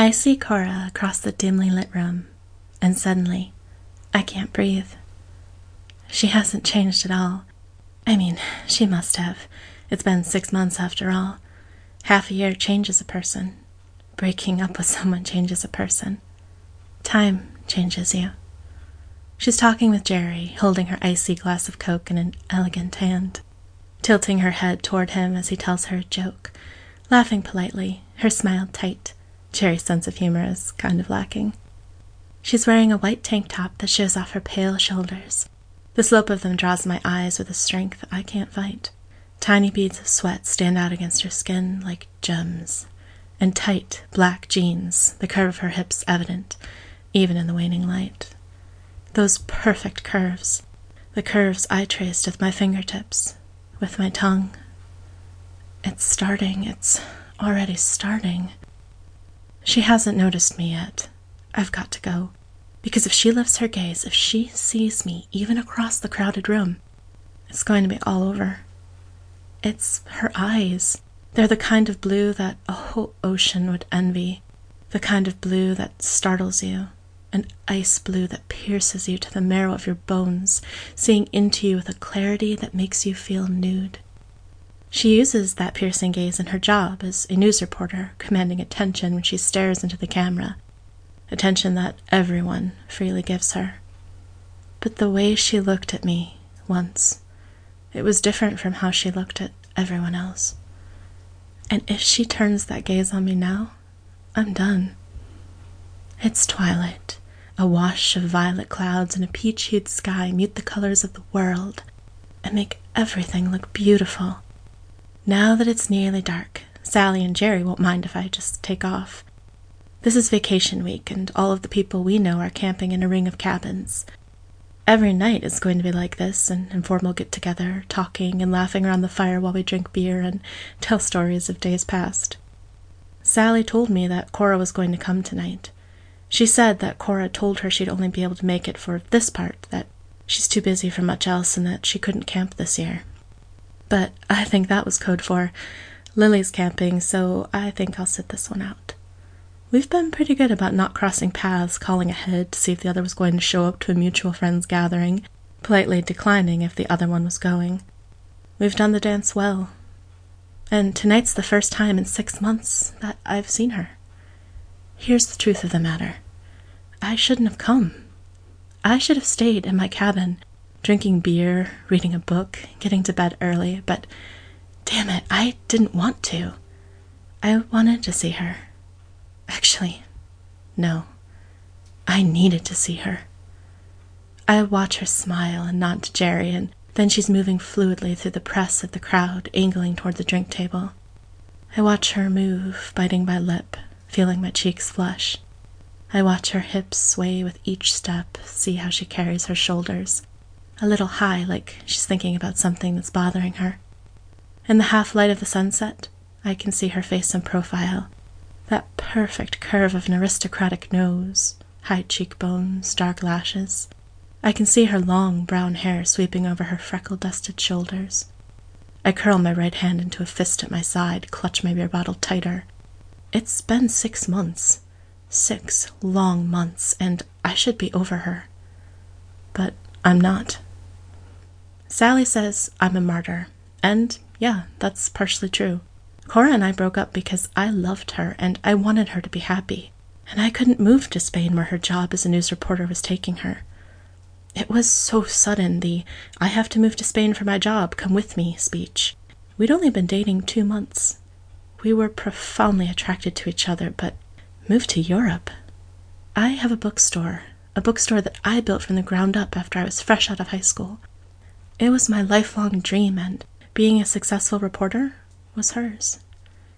I see Cora across the dimly lit room, and suddenly I can't breathe. She hasn't changed at all. I mean, she must have. It's been six months after all. Half a year changes a person. Breaking up with someone changes a person. Time changes you. She's talking with Jerry, holding her icy glass of Coke in an elegant hand, tilting her head toward him as he tells her a joke, laughing politely, her smile tight. Jerry's sense of humor is kind of lacking. She's wearing a white tank top that shows off her pale shoulders. The slope of them draws my eyes with a strength I can't fight. Tiny beads of sweat stand out against her skin like gems, and tight black jeans, the curve of her hips evident, even in the waning light. Those perfect curves, the curves I traced with my fingertips, with my tongue. It's starting, it's already starting. She hasn't noticed me yet. I've got to go. Because if she lifts her gaze, if she sees me even across the crowded room, it's going to be all over. It's her eyes. They're the kind of blue that a whole ocean would envy, the kind of blue that startles you, an ice blue that pierces you to the marrow of your bones, seeing into you with a clarity that makes you feel nude. She uses that piercing gaze in her job as a news reporter, commanding attention when she stares into the camera, attention that everyone freely gives her. But the way she looked at me once, it was different from how she looked at everyone else. And if she turns that gaze on me now, I'm done. It's twilight. A wash of violet clouds and a peach hued sky mute the colors of the world and make everything look beautiful. Now that it's nearly dark, Sally and Jerry won't mind if I just take off. This is vacation week, and all of the people we know are camping in a ring of cabins. Every night is going to be like this an informal get together, talking and laughing around the fire while we drink beer and tell stories of days past. Sally told me that Cora was going to come tonight. She said that Cora told her she'd only be able to make it for this part, that she's too busy for much else, and that she couldn't camp this year. But I think that was code for Lily's camping, so I think I'll sit this one out. We've been pretty good about not crossing paths, calling ahead to see if the other was going to show up to a mutual friends gathering, politely declining if the other one was going. We've done the dance well. And tonight's the first time in six months that I've seen her. Here's the truth of the matter I shouldn't have come. I should have stayed in my cabin drinking beer, reading a book, getting to bed early, but damn it, I didn't want to. I wanted to see her. Actually, no. I needed to see her. I watch her smile and nod to Jerry, and then she's moving fluidly through the press of the crowd, angling toward the drink table. I watch her move, biting my lip, feeling my cheeks flush. I watch her hips sway with each step, see how she carries her shoulders, a little high, like she's thinking about something that's bothering her. In the half light of the sunset, I can see her face in profile that perfect curve of an aristocratic nose, high cheekbones, dark lashes. I can see her long brown hair sweeping over her freckle dusted shoulders. I curl my right hand into a fist at my side, clutch my beer bottle tighter. It's been six months. Six long months, and I should be over her. But I'm not. Sally says I'm a martyr, and yeah, that's partially true. Cora and I broke up because I loved her and I wanted her to be happy, and I couldn't move to Spain where her job as a news reporter was taking her. It was so sudden, the I have to move to Spain for my job, come with me speech. We'd only been dating two months. We were profoundly attracted to each other, but move to Europe? I have a bookstore, a bookstore that I built from the ground up after I was fresh out of high school. It was my lifelong dream, and being a successful reporter was hers.